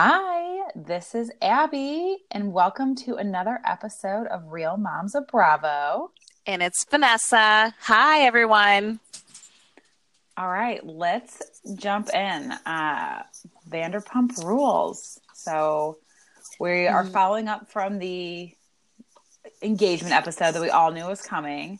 Hi, this is Abby, and welcome to another episode of Real Moms of Bravo. And it's Vanessa. Hi, everyone. All right, let's jump in. Uh, Vanderpump Rules. So we are Mhm. following up from the engagement episode that we all knew was coming.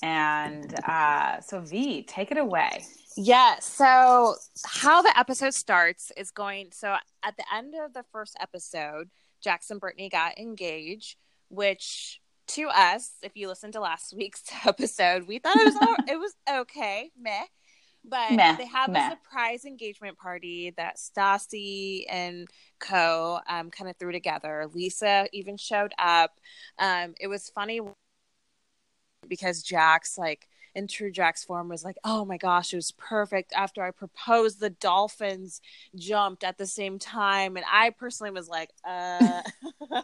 And uh, so, V, take it away. Yeah. So, how the episode starts is going. So, at the end of the first episode, Jackson Brittany got engaged, which to us, if you listened to last week's episode, we thought it was all, it was okay, meh. But Meh, they have meh. a surprise engagement party that Stassi and Co. Um, kind of threw together. Lisa even showed up. Um, it was funny because Jax, like in true Jax form, was like, "Oh my gosh, it was perfect." After I proposed, the dolphins jumped at the same time, and I personally was like, "Uh."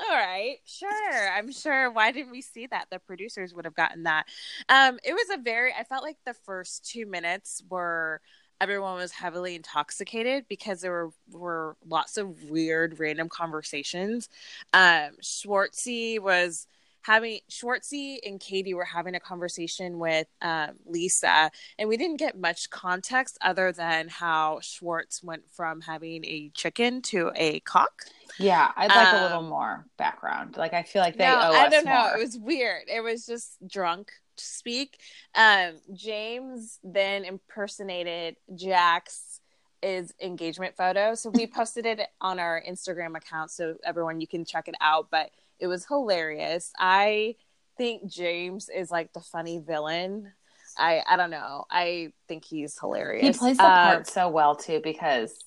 All right, sure. I'm sure. Why didn't we see that? The producers would have gotten that. Um, it was a very. I felt like the first two minutes were everyone was heavily intoxicated because there were were lots of weird, random conversations. Um, Schwartzy was having Schwartzy and Katie were having a conversation with um, Lisa, and we didn't get much context other than how Schwartz went from having a chicken to a cock. Yeah, I'd like a Um, little more background. Like, I feel like they no, I don't know. more. It was weird. It was just drunk to speak. Um, James then impersonated Jax's is engagement photo. So we posted it on our Instagram account so everyone you can check it out. But it was hilarious. I think James is like the funny villain. I I don't know. I think he's hilarious. He plays the Um, part so well too because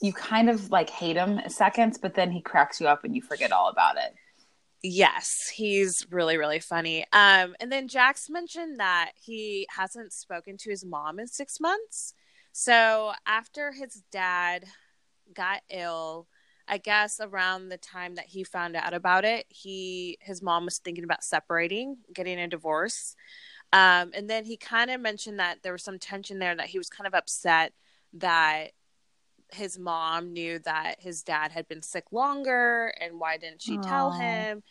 you kind of like hate him seconds, but then he cracks you up and you forget all about it. Yes, he's really really funny. Um, and then Jax mentioned that he hasn't spoken to his mom in six months. So after his dad got ill, I guess around the time that he found out about it, he his mom was thinking about separating, getting a divorce. Um, and then he kind of mentioned that there was some tension there that he was kind of upset that his mom knew that his dad had been sick longer and why didn't she tell him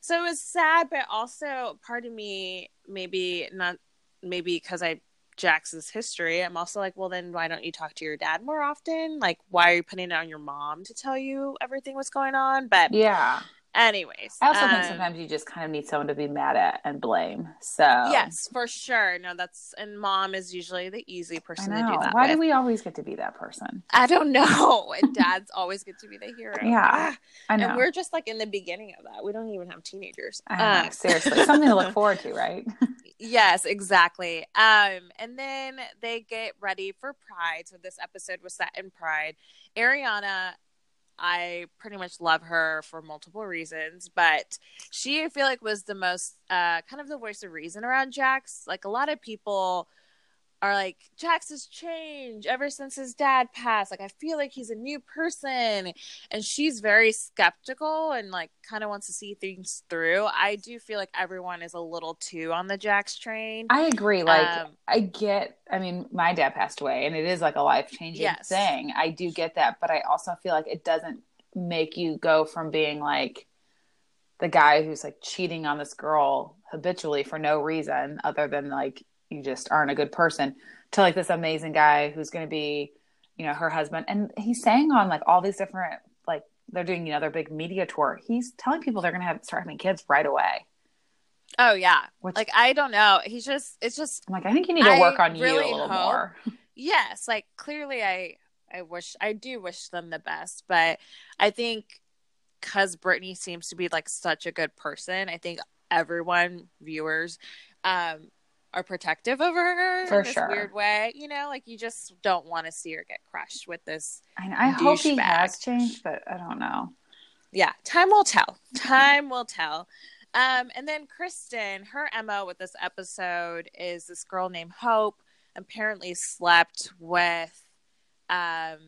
so it was sad but also part of me maybe not maybe because i jax's history i'm also like well then why don't you talk to your dad more often like why are you putting it on your mom to tell you everything was going on but Yeah. anyways I also think um, sometimes you just kind of need someone to be mad at and blame. So yes for sure no that's and mom is usually the easy person to do that Why with. do we always get to be that person? I don't know. And dads always get to be the hero. Yeah, Ah, I know. And we're just like in the beginning of that. We don't even have teenagers. I know. Um, Seriously, something to look forward to, right? yes, exactly. Um, and then they get ready for Pride. So this episode was set in Pride. Ariana, I pretty much love her for multiple reasons, but she I feel like was the most uh kind of the voice of reason around Jax. Like a lot of people are like Jax has changed ever since his dad passed. Like I feel like he's a new person, and she's very skeptical and like kind of wants to see things through. I do feel like everyone is a little too on the Jax train. I agree. Like, Um, I get, I mean, my dad passed away and it is like a life changing Yes. thing. I do get that. But I also feel like it doesn't make you go from being like the guy who's like cheating on this girl habitually for no reason other than like you just aren't a good person to like this amazing guy who's going to be, you know, her husband. And he's saying on like all these different, like, they're doing, you know, their big media tour. He's telling people they're going to have start having kids right away. oh yeah, Which, like I don't know. He's just it's just I'm like, I think you need to I work on you really a little hope- more. yes like clearly i i wish i do wish them the best but i think because brittany seems to be like such a good person i think everyone viewers um are protective over her For in this sure. weird way. You know, like you just don't want to see her get crushed with this. I, I hope he Douchebag. has changed, but I don't know. Yeah, time will tell. Time will tell. Um, and then Kristen, her MO with this episode is this girl named Hope apparently slept with um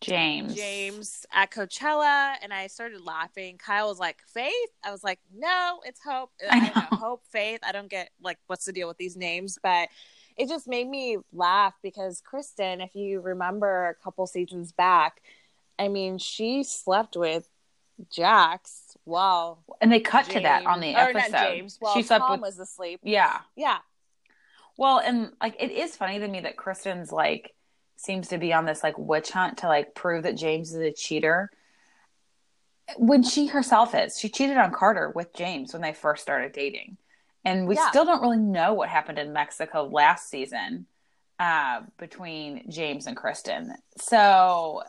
James. James at Coachella, and I started laughing. Kyle was like, "Faith." I was like, "No, it's Hope." I don't know. Hope, Faith. I don't get like what's the deal with these names, but it just made me laugh because Kristen, if you remember a couple seasons back, I mean, she slept with Jax Wow. And they cut to that on the episode. James. While she slept Tom with was asleep. Yeah. Yeah, Well, and like it is funny to me that Kristen's like seems to be on this like witch hunt to like prove that James is a cheater. When she herself is. She cheated on Carter with James when they first started dating. And we Yeah. still don't really know what happened in Mexico last season uh, between James and Kristen. So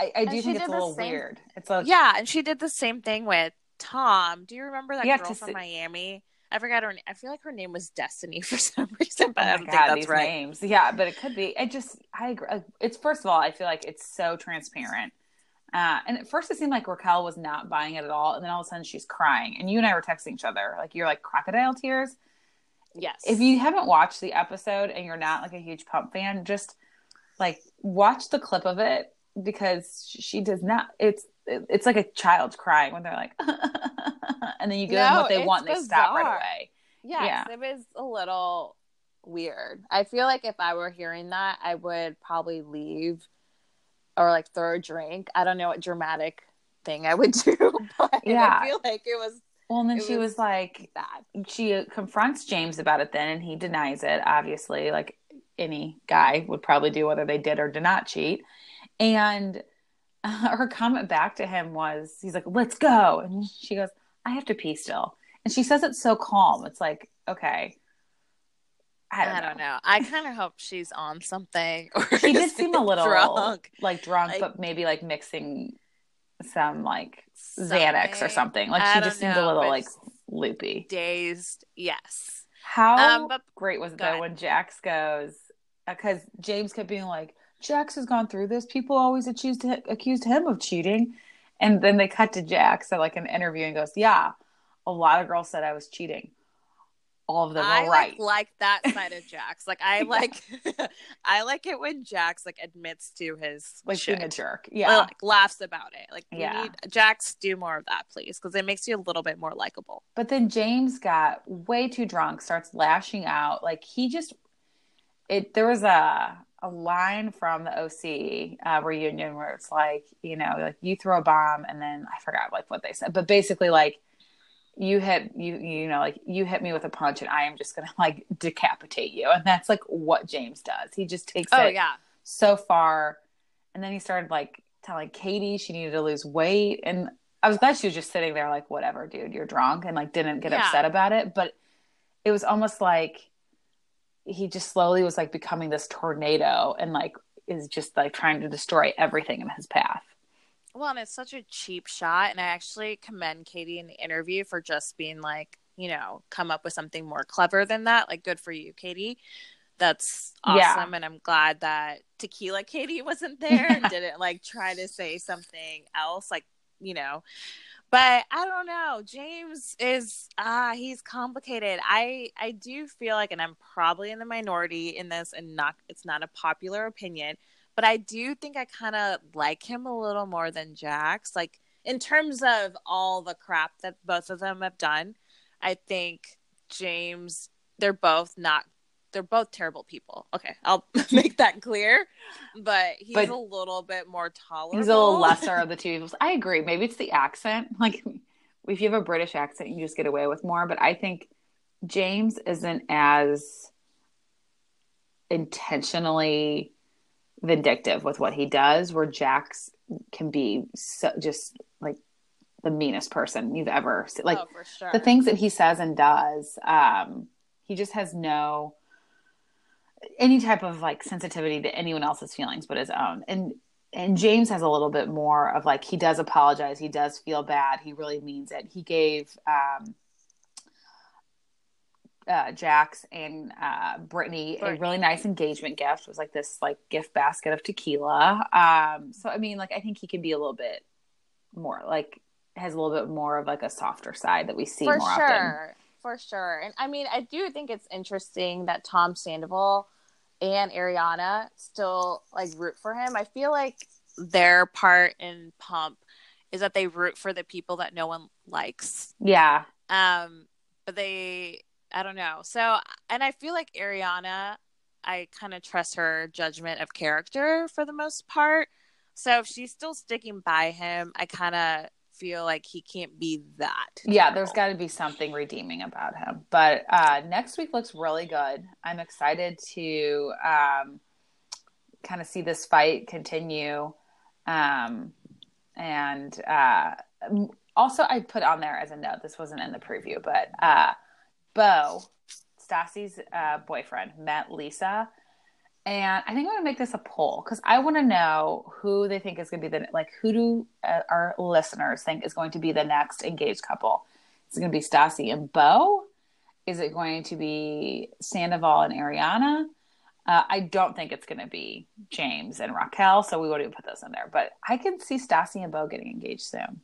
I, I do think it's a little same- weird. It's like yeah, and she did the same thing with Tom. Do you remember that have girl from see- Miami? I forgot her. name. I feel like her name was Destiny for some reason, but Oh I don't God, think that's these right. names. Yeah, but it could be. I just, I agree. Uh, It's first of all, I feel like it's so transparent. Uh, and at first, it seemed like Raquel was not buying it at all, and then all of a sudden, she's crying. And you and I were texting each other, like you're like crocodile tears. Yes. If you haven't watched the episode and you're not like a huge Pump fan, just like watch the clip of it because she does not. It's it's like a child crying when they're like, and then you give them what they want, and they stop right away. yes, yeah. it was a little weird. I feel like if I were hearing that, I would probably leave or like throw a drink. I don't know what dramatic thing I would do, but Yeah. I feel like it was Well, and then she was- was like, bad. she confronts James about it then, and he denies it, obviously, like any guy would probably do, whether they did or did not cheat. And uh, her comment back to him was, he's like, let's go. And she goes, I have to pee still. And she says it so calm. It's like, okay. I don't, I don't know. I kind of hope she's on something. Or She did seem a little drunk. like drunk, Like- but maybe like mixing some like Xanax or something. Like I she just seemed a little like loopy. dazed. Yes. How Um, but- great was it though ahead. when Jax goes because James kept being like, Jax has gone through this. People always accused accused him of cheating, and then they cut to Jax at like an interview and goes, "Yeah, a lot of girls said I was cheating. All of them I were right." like, like that side of Jax. Like I like I like it when Jax like admits to his Like shit. being a jerk. Or, Yeah, like laughs about it. Like we Yeah. need Jax do more of that, please, because it makes you a little bit more likable. But then James got way too drunk, starts lashing out. Like he just it there was a a line from the OC uh, reunion where it's like, you know, like you throw a bomb and then I forgot like what they said. But basically like you hit you you know, like you hit me with a punch and I am just gonna like decapitate you. And that's like what James does. He just takes Oh it yeah. so far. And then he started like telling Katie she needed to lose weight. And I was glad she was just sitting there like, whatever, dude, you're drunk and like didn't get Yeah. upset about it. But it was almost like he just slowly was like becoming this tornado and like is just like trying to destroy everything in his path. Well, and it's such a cheap shot. And I actually commend Katie in the interview for just being like, you know, come up with something more clever than that. Like, good for you, Katie. That's Yeah. awesome. And I'm glad that Tequila Katie wasn't there and didn't like try to say something else. Like, you know, but I don't know. James is ah, he's complicated. I I do feel like, and I'm probably in the minority in this, and not it's not a popular opinion, but I do think I kind of like him a little more than Jax. Like in terms of all the crap that both of them have done, I think James. They're both not. They're both terrible people. Okay, I'll make that clear. But he's But a little bit more tolerable. He's a little lesser of the two evils. I agree. Maybe it's the accent. Like if you have a British accent, you just get away with more. But I think James isn't as intentionally vindictive with what he does, where Jax can be so, just like the meanest person you've ever seen. Like oh, for sure. the things that he says and does um he just has no any type of like sensitivity to anyone else's feelings but his own and and james has a little bit more of like he does apologize he does feel bad he really means it he gave um uh, Jax and uh, Brittany, Brittany. a really nice engagement gift. It was like this like gift basket of tequila. Um, so I mean, like I think he can be a little bit more like has a little bit more of like a softer side that we see for more sure. often. For sure. And I mean, I do think it's interesting that Tom Sandoval and Ariana still like root for him. I feel like their part in Pump is that they root for the people that no one likes. Yeah, Um, but they, I don't know. So, and I feel like Ariana, I kind of trust her judgment of character for the most part. So if she's still sticking by him, I kind of feel like he can't be that. yeah. there's got to be something redeeming about him. But uh, next week looks really good. I'm excited to um, kind of see this fight continue. Um, and uh, also, I put on there as a note. This wasn't in the preview, but uh, Beau, Stassi's uh, boyfriend, met Lisa, and I think I'm gonna make this a poll because I want to know who they think is gonna be the like who do uh, our listeners think is going to be the next engaged couple? Is it gonna be Stassi and Beau? Is it going to be Sandoval and Ariana? Uh, I don't think it's going to be James and Raquel, so we won't even put those in there. But I can see Stassi and Beau getting engaged soon.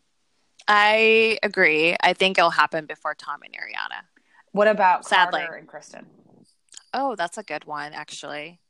I agree. I think it'll happen before Tom and Ariana. What about Sadly. Carter and Kristen? Oh, that's a good one, actually.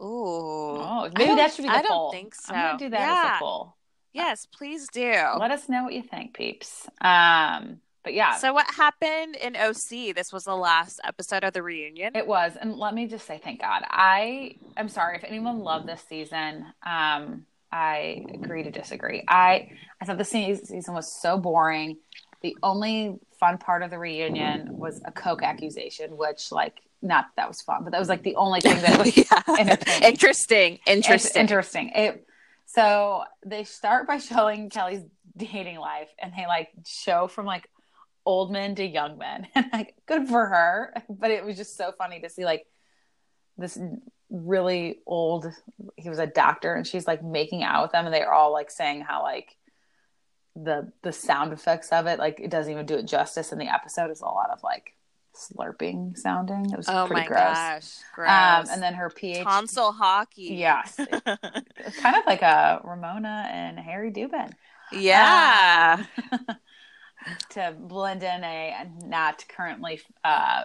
Ooh. Oh, maybe that should be the I poll. don't think so. I'm going to do that yeah. as a poll. Yes, please do. Let us know what you think, peeps. Um, but yeah, So, what happened in OC? This was the last episode of the reunion. It was, and let me just say, thank God. I am sorry if anyone loved this season. Um, I agree to disagree. I I thought the season was so boring. The only fun part of the reunion was a coke accusation, which like not that was fun, but that was like the only thing that was yeah. Interesting. Interesting. interesting. It, so they start by showing Kelly's dating life, and they like show from like old men to young men, and like good for her. But it was just so funny to see like this really old. He was a doctor, and she's like making out with them, and they're all like saying how like the the sound effects of it like it doesn't even do it justice in the episode is a lot of like slurping sounding it was oh pretty my gross gosh. Gross. um and then her ph tonsil hockey. Yes. It's kind of like a Ramona and Harry Dubin yeah. to blend in a not currently uh,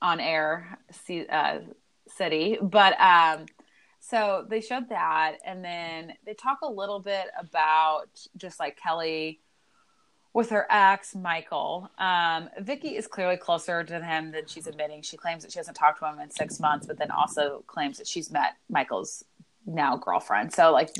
on air uh, city. But um, so they showed that, and then they talk a little bit about just like Kelly with her ex Michael. Um, Vicki is clearly closer to him than she's admitting. She claims that she hasn't talked to him in six months, but then also claims that she's met Michael's now girlfriend. So like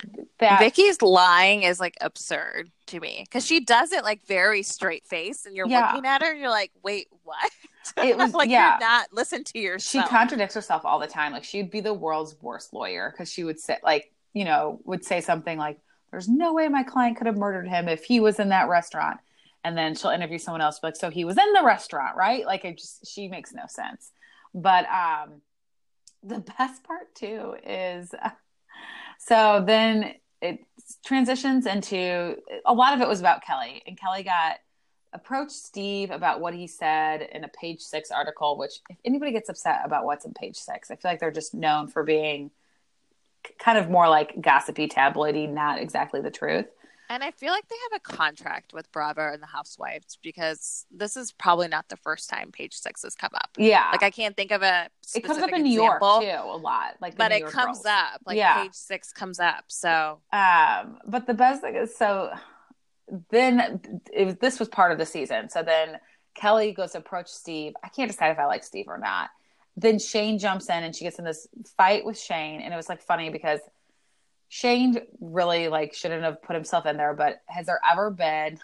that. Vicki's lying is like absurd to me because she does it like very straight face, and you're Yeah. looking at her and you're like, wait, what? It was- like yeah. you're not listen to yourself. she contradicts herself all the time. Like she'd be the world's worst lawyer because she would say, like, you know, would say something like, "There's no way my client could have murdered him if he was in that restaurant," and then she'll interview someone else, like, "So he was in the restaurant, right?" Like, it just she makes no sense. But um, the best part too is, so then it transitions into a lot of it was about Kelly, and Kelly got approached Steve about what he said in a page six article, which if anybody gets upset about what's in page six, I feel like they're just known for being kind of more like gossipy, tabloidy, not exactly the truth. And I feel like they have a contract with Bravo and the Housewives because this is probably not the first time page six has come up. Yeah. Like I can't think of a it comes up in New York too, a lot. Like, but it comes girls. up. Like Yeah. page six comes up. So Um, but the best thing is so then it was, this was part of the season. So then Kelly goes to approach Steve. I can't decide if I like Steve or not. Then Shane jumps in and she gets in this fight with Shane, and it was like funny because Shane really like shouldn't have put himself in there. But has there ever been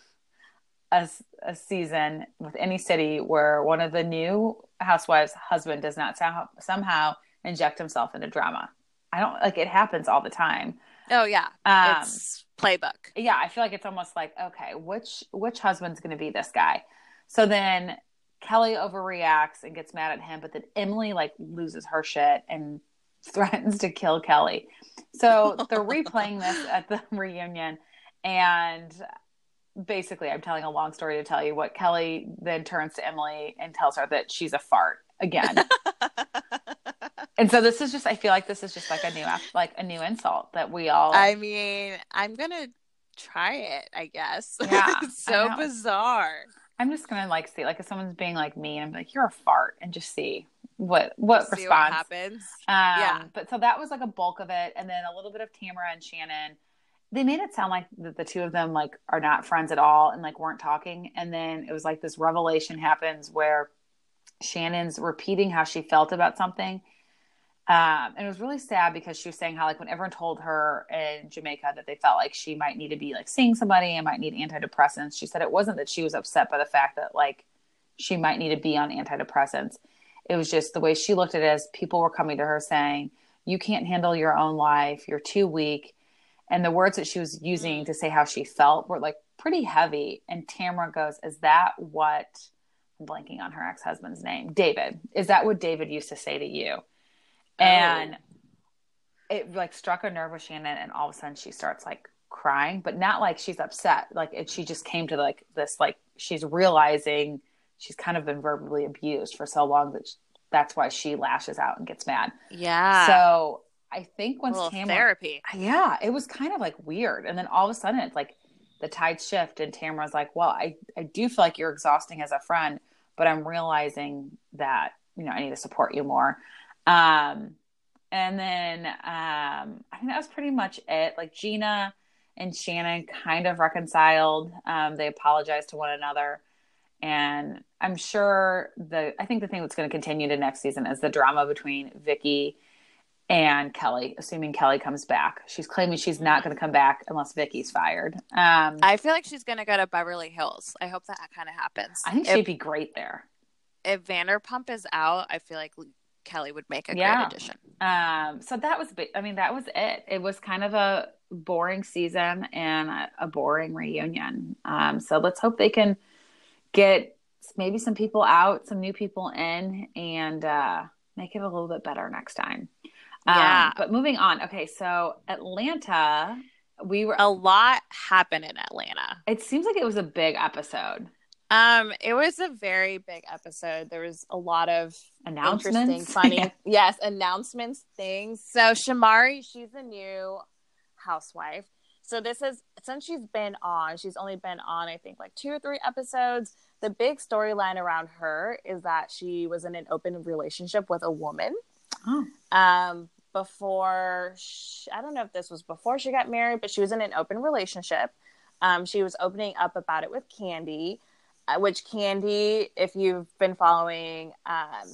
a, a season with any city where one of the new housewives' husband does not somehow, somehow inject himself into drama? I don't like it happens all the time. oh yeah. Um, it's playbook. yeah, I feel like it's almost like, okay, which which husband's going to be this guy? So then Kelly overreacts and gets mad at him, but then Emily like loses her shit and threatens to kill Kelly. So they're replaying this at the reunion, and basically, I'm telling a long story to tell you what Kelly then turns to Emily and tells her that she's a fart again. and so this is just, I feel like this is just like a new, like a new insult that we all. I mean, I'm gonna try it. I guess. Yeah, it's so bizarre. I'm just gonna like see, like if someone's being like mean, I'm like, you're a fart, and just see what what See response what happens. Um, Yeah. But so that was like a bulk of it, and then a little bit of Tamara and Shannon. They made it sound like that the two of them like are not friends at all and like weren't talking. And then it was like this revelation happens where Shannon's repeating how she felt about something. Um, and it was really sad because she was saying how like when everyone told her in Jamaica that they felt like she might need to be like seeing somebody and might need antidepressants, she said it wasn't that she was upset by the fact that like she might need to be on antidepressants. It was just the way she looked at it as people were coming to her saying, You can't handle your own life, you're too weak. And the words that she was using to say how she felt were like pretty heavy. And Tamara goes, Is that what I'm blanking on her ex husband's name? David. Is that what David used to say to you? Oh. And it like struck a nerve with Shannon, and all of a sudden she starts like crying, but not like she's upset. Like it, she just came to like this, like she's realizing she's kind of been verbally abused for so long that sh that's why she lashes out and gets mad. Yeah. So I think once Tamara, therapy. yeah, it was kind of like weird, and then all of a sudden it's like the tide shift, and Tamara's like, "Well, I I do feel like you're exhausting as a friend, but I'm realizing that you know I need to support you more." Um, and then um, I think that was pretty much it. Like Gina and Shannon kind of reconciled. Um, they apologized to one another. And I'm sure the I think the thing that's going to continue to next season is the drama between Vicki and Kelly, assuming Kelly comes back. She's claiming she's not going to come back unless Vicki's fired. Um, I, feel like she's gonna go to Beverly Hills. I hope that kind of happens. I think if, she'd be great there. if Vanderpump is out, I feel like Kelly would make a Yeah. great addition. Um, so that was, I mean, that was it. It was kind of a boring season and a, a boring reunion. Um, so let's hope they can get maybe some people out, some new people in, and uh, make it a little bit better next time. Um, Yeah. But moving on. Okay. So Atlanta, we were, A lot happened in Atlanta. it seems like it was a big episode. Um, it was a very big episode. There was a lot of Announcements. interesting, funny, yes, announcements, things. So Shamari, she's a new housewife. So this is since she's been on, she's only been on I think like two or three episodes. The big storyline around her is that she was in an open relationship with a woman. Oh. Um, before sh I don't know if this was before she got married, but she was in an open relationship. Um, she was opening up about it with Kandi, uh, which Kandi, if you've been following um,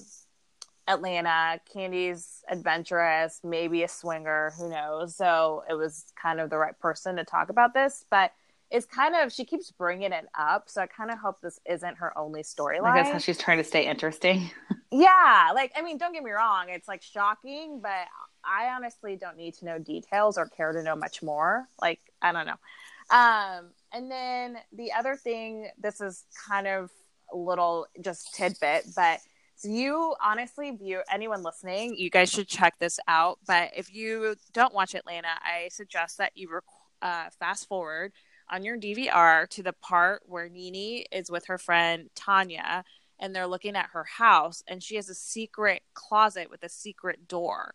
Atlanta, Kandi's adventurous, maybe a swinger, who knows? So it was kind of the right person to talk about this, but it's kind of she keeps bringing it up, so I kind of hope this isn't her only storyline. I guess how she's trying to stay interesting. Yeah, like I mean, don't get me wrong, it's like shocking, but I honestly don't need to know details or care to know much more. Like I don't know. Um, and then the other thing, this is kind of a little just tidbit, but so you honestly view anyone listening, you guys should check this out. But if you don't watch Atlanta, I suggest that you rec- uh, fast forward on your DVR to the part where NeNe is with her friend Tanya and they're looking at her house and she has a secret closet with a secret door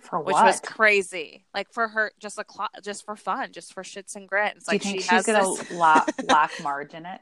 For which what? was crazy like for her just a clo- just for fun just for shits and grits Do you like think she she's has gonna this lock, lock Marge in it?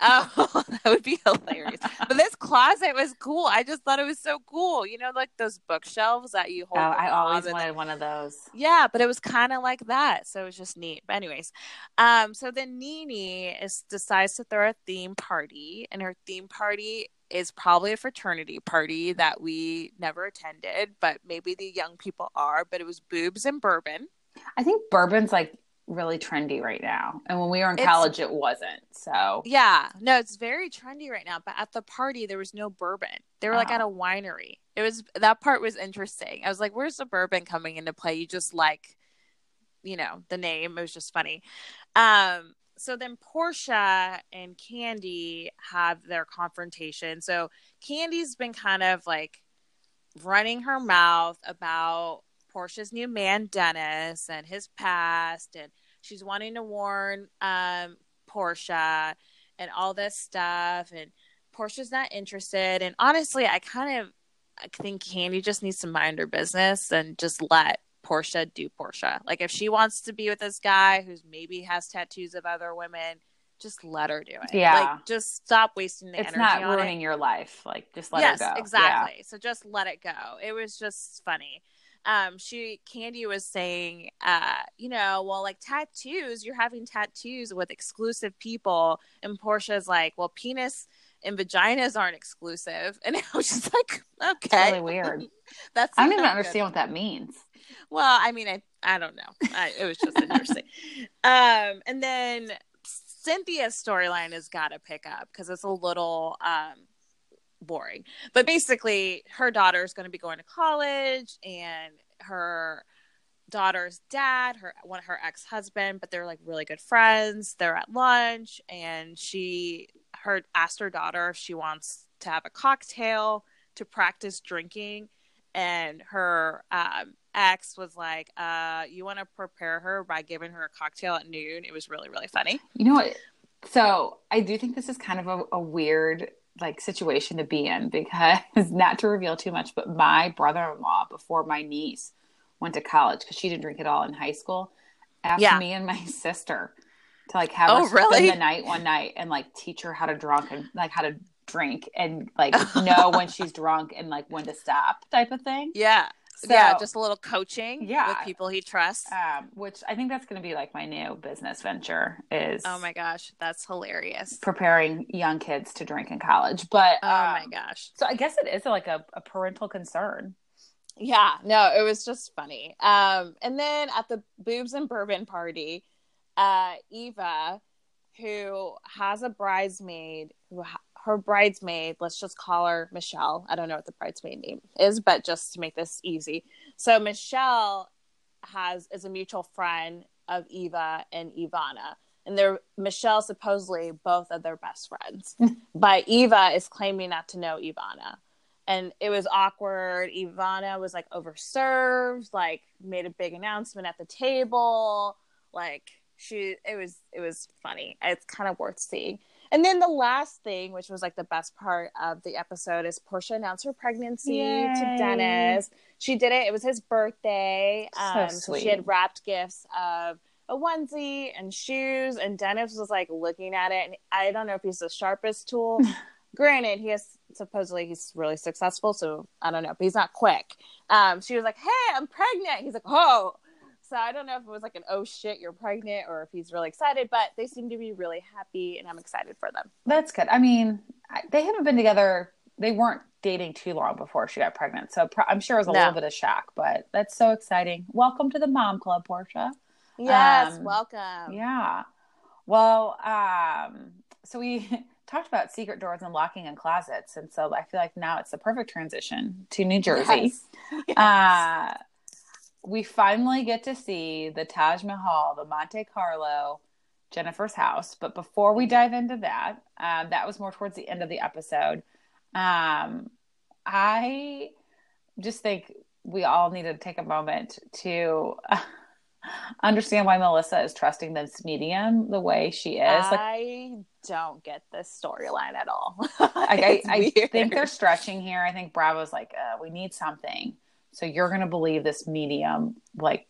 Oh that would be hilarious but this closet was cool i just thought it was so cool you know like those bookshelves that you Oh, hold I always and wanted one of those. yeah, but it was kind of like that, so it was just neat. But anyways, um, so then NeNe is decides to throw a theme party, and her theme party is probably a fraternity party that we never attended, but maybe the young people are. But it was boobs and bourbon. I think bourbon's like really trendy right now, and when we were in It's- college, it wasn't. So Yeah, no, it's very trendy right now. But at the party, there was no bourbon. They were like Oh. at a winery. It was that part was interesting. I was like, "Where's the bourbon coming into play?" You just like, you know, the name. It was just funny. Um, so then Porsha and Kandi have their confrontation. So Kandi's been kind of like running her mouth about Porsha's new man Dennis and his past, and she's wanting to warn um Porsha and all this stuff. And Porsha's not interested. And honestly, I kind of I think Kandi just needs to mind her business and just let Porsha do Porsha. Like if she wants to be with this guy who's maybe has tattoos of other women, just let her do it. Yeah. Like just stop wasting the it's energy not on ruining it. your life. Like just let yes, her go. Yes, exactly. So just let it go. It was just funny. Um, she Kandi was saying, uh, you know, well, like tattoos, you're having tattoos with exclusive people, and Porsha's like, well, penis and vaginas aren't exclusive, and I was just like, okay, It's really weird. That's I don't even not good. understand what that means. Well, I mean, I I don't know. I, it was just interesting. um, and then Cynthia's storyline has got to pick up because it's a little um boring. But basically, her daughter is going to be going to college, and her daughter's dad, her one her ex husband, but they're like really good friends. They're at lunch, and she her asked her daughter if she wants to have a cocktail to practice drinking, and her um, ex was like, uh, "You want to prepare her by giving her a cocktail at noon." It was really really funny. You know what? So I do think this is kind of a, a weird like situation to be in because not to reveal too much, but my brother-in-law before my niece went to college because she didn't drink at all in high school. Asked Yeah. me and my sister to like have Oh, us really? spend the night one night and like teach her how to drunk and like how to drink and like know when she's drunk and like when to stop type of thing. Yeah, So, yeah, just a little coaching Yeah. with people he trusts. um, which I think that's going to be like my new business venture is oh my gosh, that's hilarious. preparing young kids to drink in college. But Oh my um, gosh. So I guess it is like a, a parental concern. Yeah, no, it was just funny. Um, and then at the boobs and bourbon party, uh, Eva, who has a bridesmaid, who ha- her bridesmaid, let's just call her Michelle. I don't know what the bridesmaid name is, but just to make this easy, so Michelle has is a mutual friend of Eva and Ivana. And they're Michelle supposedly both of their best friends. but Eva is claiming not to know Ivana and it was awkward. Ivana was like overserved, like made a big announcement at the table. Like she it was it was funny. It's kind of worth seeing. And then the last thing, which was like the best part of the episode, is Porsha announced her pregnancy Yay. to Dennis. She did it. It was his birthday. So Um, so sweet. she had wrapped gifts of a onesie and shoes, and Dennis was like looking at it. And I don't know if he's the sharpest tool. Granted, he has supposedly he's really successful, so I don't know, but he's not quick. Um, she was like, "Hey, I'm pregnant." He's like, "Oh." So I don't know if it was like an "oh shit, you're pregnant" or if he's really excited, but they seem to be really happy, and I'm excited for them. That's good. I mean, they haven't been together. They weren't dating too long before she got pregnant, so pro- I'm sure it was a No. little bit of shock. But that's so exciting. Welcome to the mom club, Porsha. Yes, Um, welcome. Yeah. Well, um, so we talked about secret doors and locking in closets, and so I feel like now it's the perfect transition to New Jersey. Yes. Yes. Uh, we finally get to see the Taj Mahal, the Monte Carlo, Jennifer's house. But before we dive into that, um, that was more towards the end of the episode. Um, I just think we all need to take a moment to understand why Melissa is trusting this medium the way she is. like, I don't get this storyline at all. I, I, I think they're stretching here. I think Bravo's like, uh, we need something. So you're going to believe this medium like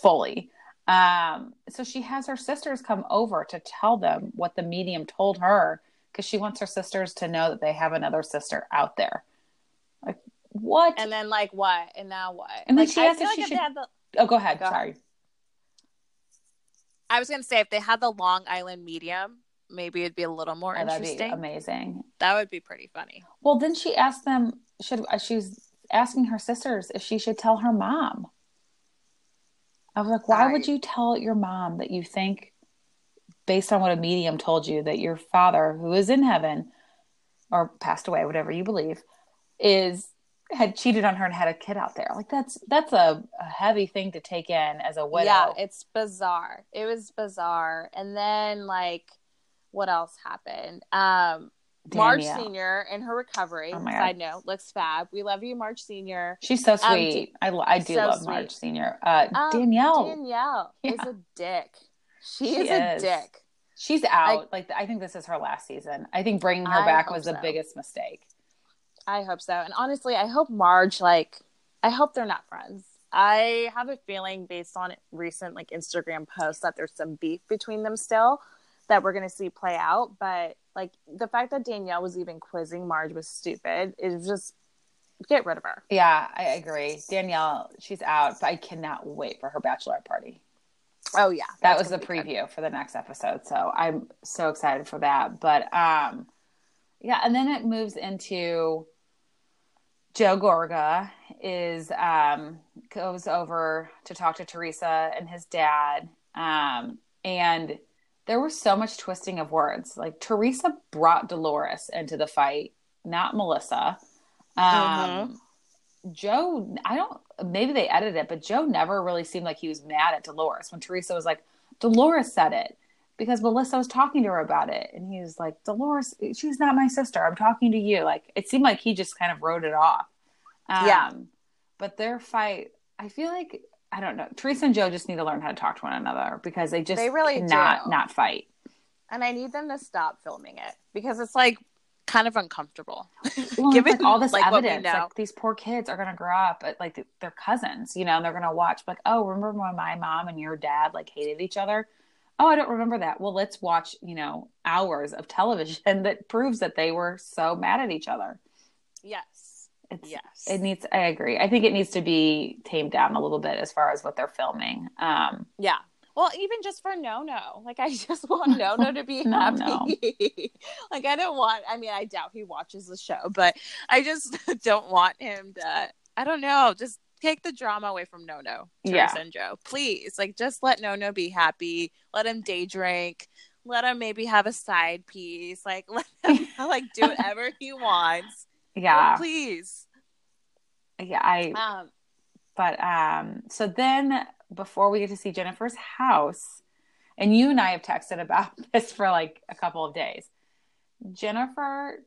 fully. Um, so she has her sisters come over to tell them what the medium told her because she wants her sisters to know that they have another sister out there. Like, what? And then like what? And now what? And then like, she I asked if like she if should- the oh, go ahead. Go ahead. Sorry. I was gonna say if they had the Long Island medium, maybe it'd be a little more Oh, that'd be interesting. amazing. that would be pretty funny. Well, then she asked them, should uh, she was asking her sisters if she should tell her mom. I was like, why I- would you tell your mom that you think, based on what a medium told you, that your father, who is in heaven or passed away, whatever you believe, is had cheated on her and had a kid out there? Like that's that's a, a heavy thing to take in as a widow. Yeah, it's bizarre. It was bizarre. And then like what else happened? Um Marge. Senior in her recovery. Oh my God. side note, looks fab. We love you, Marge Senior. She's so Um, sweet. I I do so love sweet. Marge Senior. Uh, Um, Danielle, Danielle is a dick. She, She is a dick. She's out. I, like I think this is her last season. I think bringing her I back was so. the biggest mistake. I hope so. And honestly, I hope Marge like I hope they're not friends. I have a feeling based on recent like Instagram posts that there's some beef between them still that we're going to see play out, but like the fact that Danielle was even quizzing Marge was stupid. It was just get rid of her. Yeah, I agree. Danielle, she's out, but I cannot wait for her bachelorette party. Oh yeah, that was the preview for the next episode, so I'm so excited for that. But um, yeah, and then it moves into Joe Gorga is um goes over to talk to Teresa and his dad, um, and there was so much twisting of words. Like Teresa brought Dolores into the fight, not Melissa. Um, mm-hmm. Joe, I don't, maybe they edited it, but Joe never really seemed like he was mad at Dolores when Teresa was like, Dolores said it because Melissa was talking to her about it. And he was like, Dolores, she's not my sister. I'm talking to you. Like, it seemed like he just kind of wrote it off. Um, yeah. But their fight, I feel like, I don't know. Teresa and Joe just need to learn how to talk to one another because they just they really not not fight. And I need them to stop filming it because it's like kind of uncomfortable. Well, Given like all this like evidence, like these poor kids are gonna grow up like their cousins, you know, and they're gonna watch like, oh, remember when my mom and your dad like hated each other? Oh, I don't remember that. Well, let's watch, you know, hours of television that proves that they were so mad at each other. Yes. It's, yes. It needs. I agree. I think it needs to be tamed down a little bit as far as what they're filming. Um, yeah. Well, even just for Nonno, like I just want Nonno to be happy. no. like I don't want. I mean, I doubt he watches the show, but I just don't want him to. I don't know. Just take the drama away from Nonno, yeah. and Joe, please. Like, just let Nonno be happy. Let him day drink. Let him maybe have a side piece. Like, let him like do whatever he wants. Yeah, but please. Yeah, I. Um, but um, so then before we get to see Jennifer's house, and you and I have texted about this for like a couple of days. Jennifer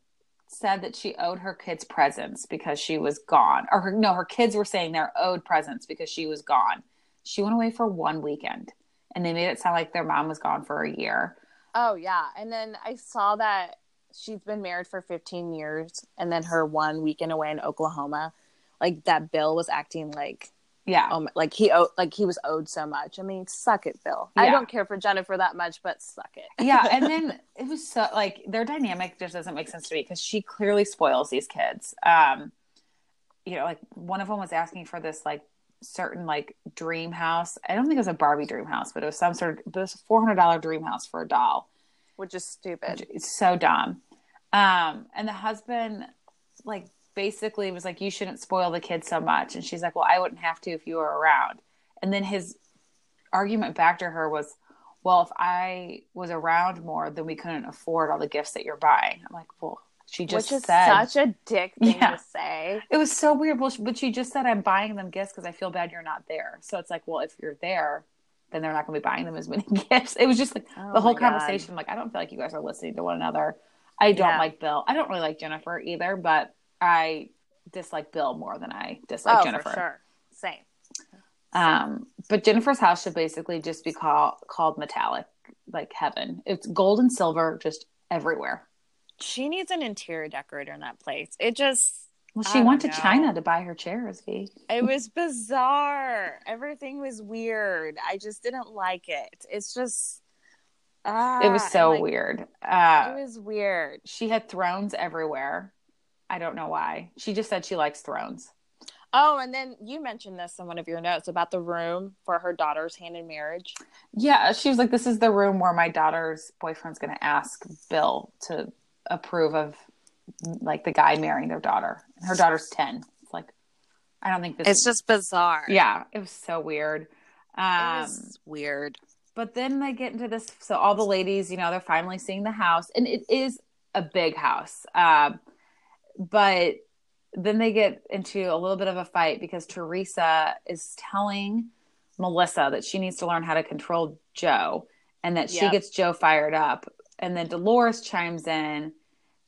said that she owed her kids presents because she was gone. Or her, no, her kids were saying they're owed presents because she was gone. She went away for one weekend and they made it sound like their mom was gone for a year. Oh, yeah. And then I saw that she's been married for 15 years and then her one weekend away in Oklahoma, like that Bill was acting like yeah. Um, like he owed, like he was owed so much. I mean, suck it, Bill. Yeah. I don't care for Jennifer that much, but suck it. yeah. And then it was so like their dynamic just doesn't make sense to me because she clearly spoils these kids. Um, you know, like one of them was asking for this like certain like dream house. I don't think it was a Barbie dream house, but it was some sort of, it was a $400 dream house for a doll, which is stupid. It's so dumb. Um, and the husband like basically was like, You shouldn't spoil the kids so much. And she's like, Well, I wouldn't have to if you were around. And then his argument back to her was, Well, if I was around more, then we couldn't afford all the gifts that you're buying. I'm like, Well, she just Which is said, such a dick thing yeah. to say. It was so weird. well But she just said, I'm buying them gifts because I feel bad you're not there. So it's like, Well, if you're there, then they're not going to be buying them as many gifts. It was just like oh the whole conversation. God. Like, I don't feel like you guys are listening to one another. I don't yeah. like Bill. I don't really like Jennifer either, but I dislike Bill more than I dislike oh, Jennifer. sure. Same. Um, but Jennifer's house should basically just be called called metallic, like heaven. It's gold and silver just everywhere. She needs an interior decorator in that place. It just well, she went to know. China to buy her chairs, V. It was bizarre. Everything was weird. I just didn't like it. It's just ah, it was so like, weird. Uh, it was weird. She had thrones everywhere. I don't know why. She just said she likes thrones. Oh, and then you mentioned this in one of your notes about the room for her daughter's hand in marriage. Yeah, she was like, "This is the room where my daughter's boyfriend's going to ask Bill to approve of like the guy marrying their daughter. And Her daughter's ten. It's like, I don't think this. It's is... just bizarre. Yeah, it was so weird. Um, it was weird. But then they get into this. So all the ladies, you know, they're finally seeing the house, and it is a big house. Um, but then they get into a little bit of a fight because Teresa is telling Melissa that she needs to learn how to control Joe and that yep. she gets Joe fired up. And then Dolores chimes in,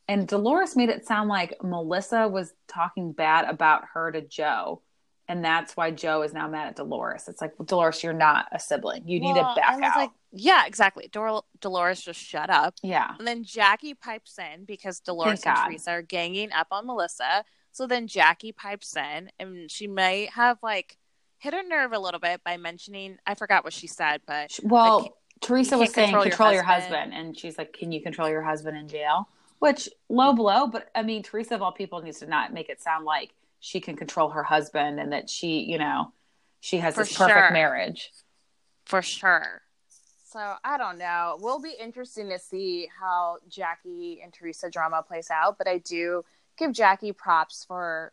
and Dolores made it sound like Melissa was talking bad about her to Joe. And that's why Joe is now mad at Dolores. It's like, well, Dolores, you're not a sibling. You need Well, to back I was out. like, yeah, exactly. Dol- Dolores just shut up. yeah, And then Jackie pipes in because Dolores Thank and God. Teresa are ganging up on Melissa. So then Jackie pipes in and she might have like hit her nerve a little bit by mentioning, I forgot what she said, but well, Like, Teresa was saying control control, your your, husband." husband. and she's like, "Can you control your husband in jail?" Which low blow, but I mean, Teresa of all people needs to not make it sound like she can control her husband and that she, you know, she has For this perfect sure. marriage. for sure. So I don't know. It will be interesting to see how Jackie and Teresa drama plays out, but I do give Jackie props for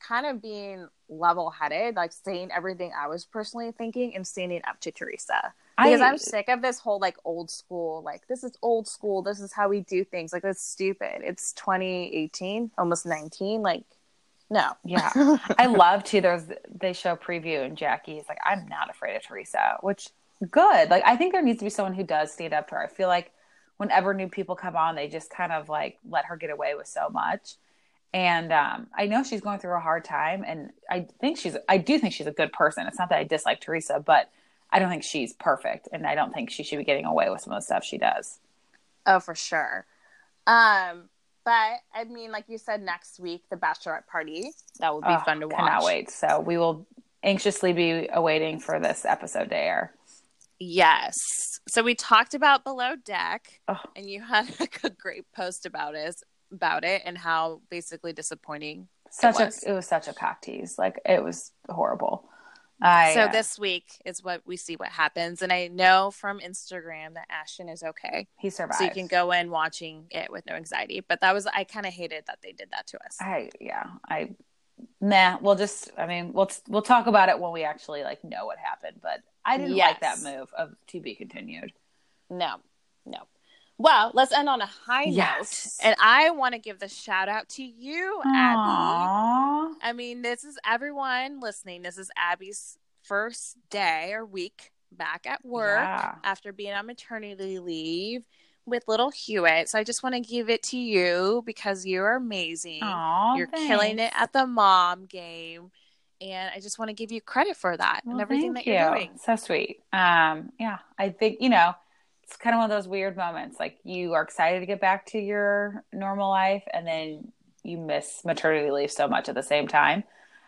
kind of being level headed, like saying everything I was personally thinking and standing up to Teresa. Because I- I'm sick of this whole like old school, like this is old school, this is how we do things. Like that's stupid. It's 2018, almost 19. Like, no. Yeah. I love too. There's they show preview and Jackie's like, I'm not afraid of Teresa, which good. Like I think there needs to be someone who does stand up to her. I feel like whenever new people come on, they just kind of like let her get away with so much. And um, I know she's going through a hard time, and I think she's I do think she's a good person. It's not that I dislike Teresa, but I don't think she's perfect, and I don't think she should be getting away with some of the stuff she does. Oh, for sure. Um, but I mean, like you said, next week the bachelorette party that will be Ugh, fun to watch. Cannot wait. So we will anxiously be awaiting for this episode to air. Yes. So we talked about below deck, Ugh. and you had a great post about it, about it, and how basically disappointing. such was. a it was such a cock tease like it was horrible I, so uh, this week is what we see what happens, and I know from Instagram that Ashton is okay, he survived so you can go in watching it with no anxiety. But that was I kind of hated that they did that to us. i yeah i nah we'll just i mean we'll we'll talk about it when we actually like know what happened. But i didn't like that move of to be continued. No, no. Well, let's end on a high Yes. note. And I want to give the shout out to you, Abby. Aww. I mean, this is everyone listening. This is Abby's first day or week back at work Yeah. after being on maternity leave with little Hewitt. So I just want to give it to you because you're amazing. Aw, you're killing it at the mom game. And I just want to give you credit for that and everything that you're you. doing. So sweet. Um, yeah, I think you know it's kind of one of those weird moments. Like you are excited to get back to your normal life, and then you miss maternity leave so much at the same time.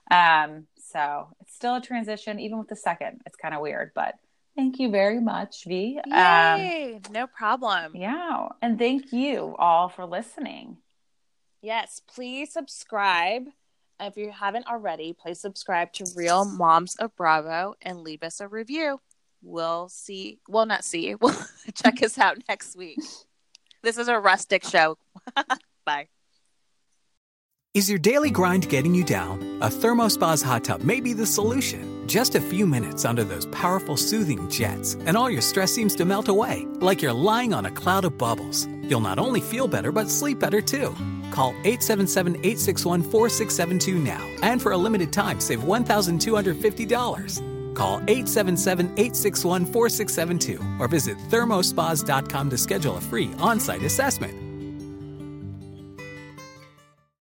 Um, so it's still a transition, even with the second. It's kind of weird, but thank you very much, V. Um, Yay! no problem. yeah, and thank you all for listening. Yes, please subscribe. If you haven't already, please subscribe to Real Moms of Bravo and leave us a review. We'll see. Well, not see. We'll check us out next week. This is a rustic show. Bye. Is your daily grind getting you down? A ThermoSpas hot tub may be the solution. Just a few minutes under those powerful soothing jets, and all your stress seems to melt away, like you're lying on a cloud of bubbles. You'll not only feel better, but sleep better too. Call 877 861 4672 now, and for a limited time, save $1,250. Call 877 861 4672 or visit thermospas.com to schedule a free on site assessment.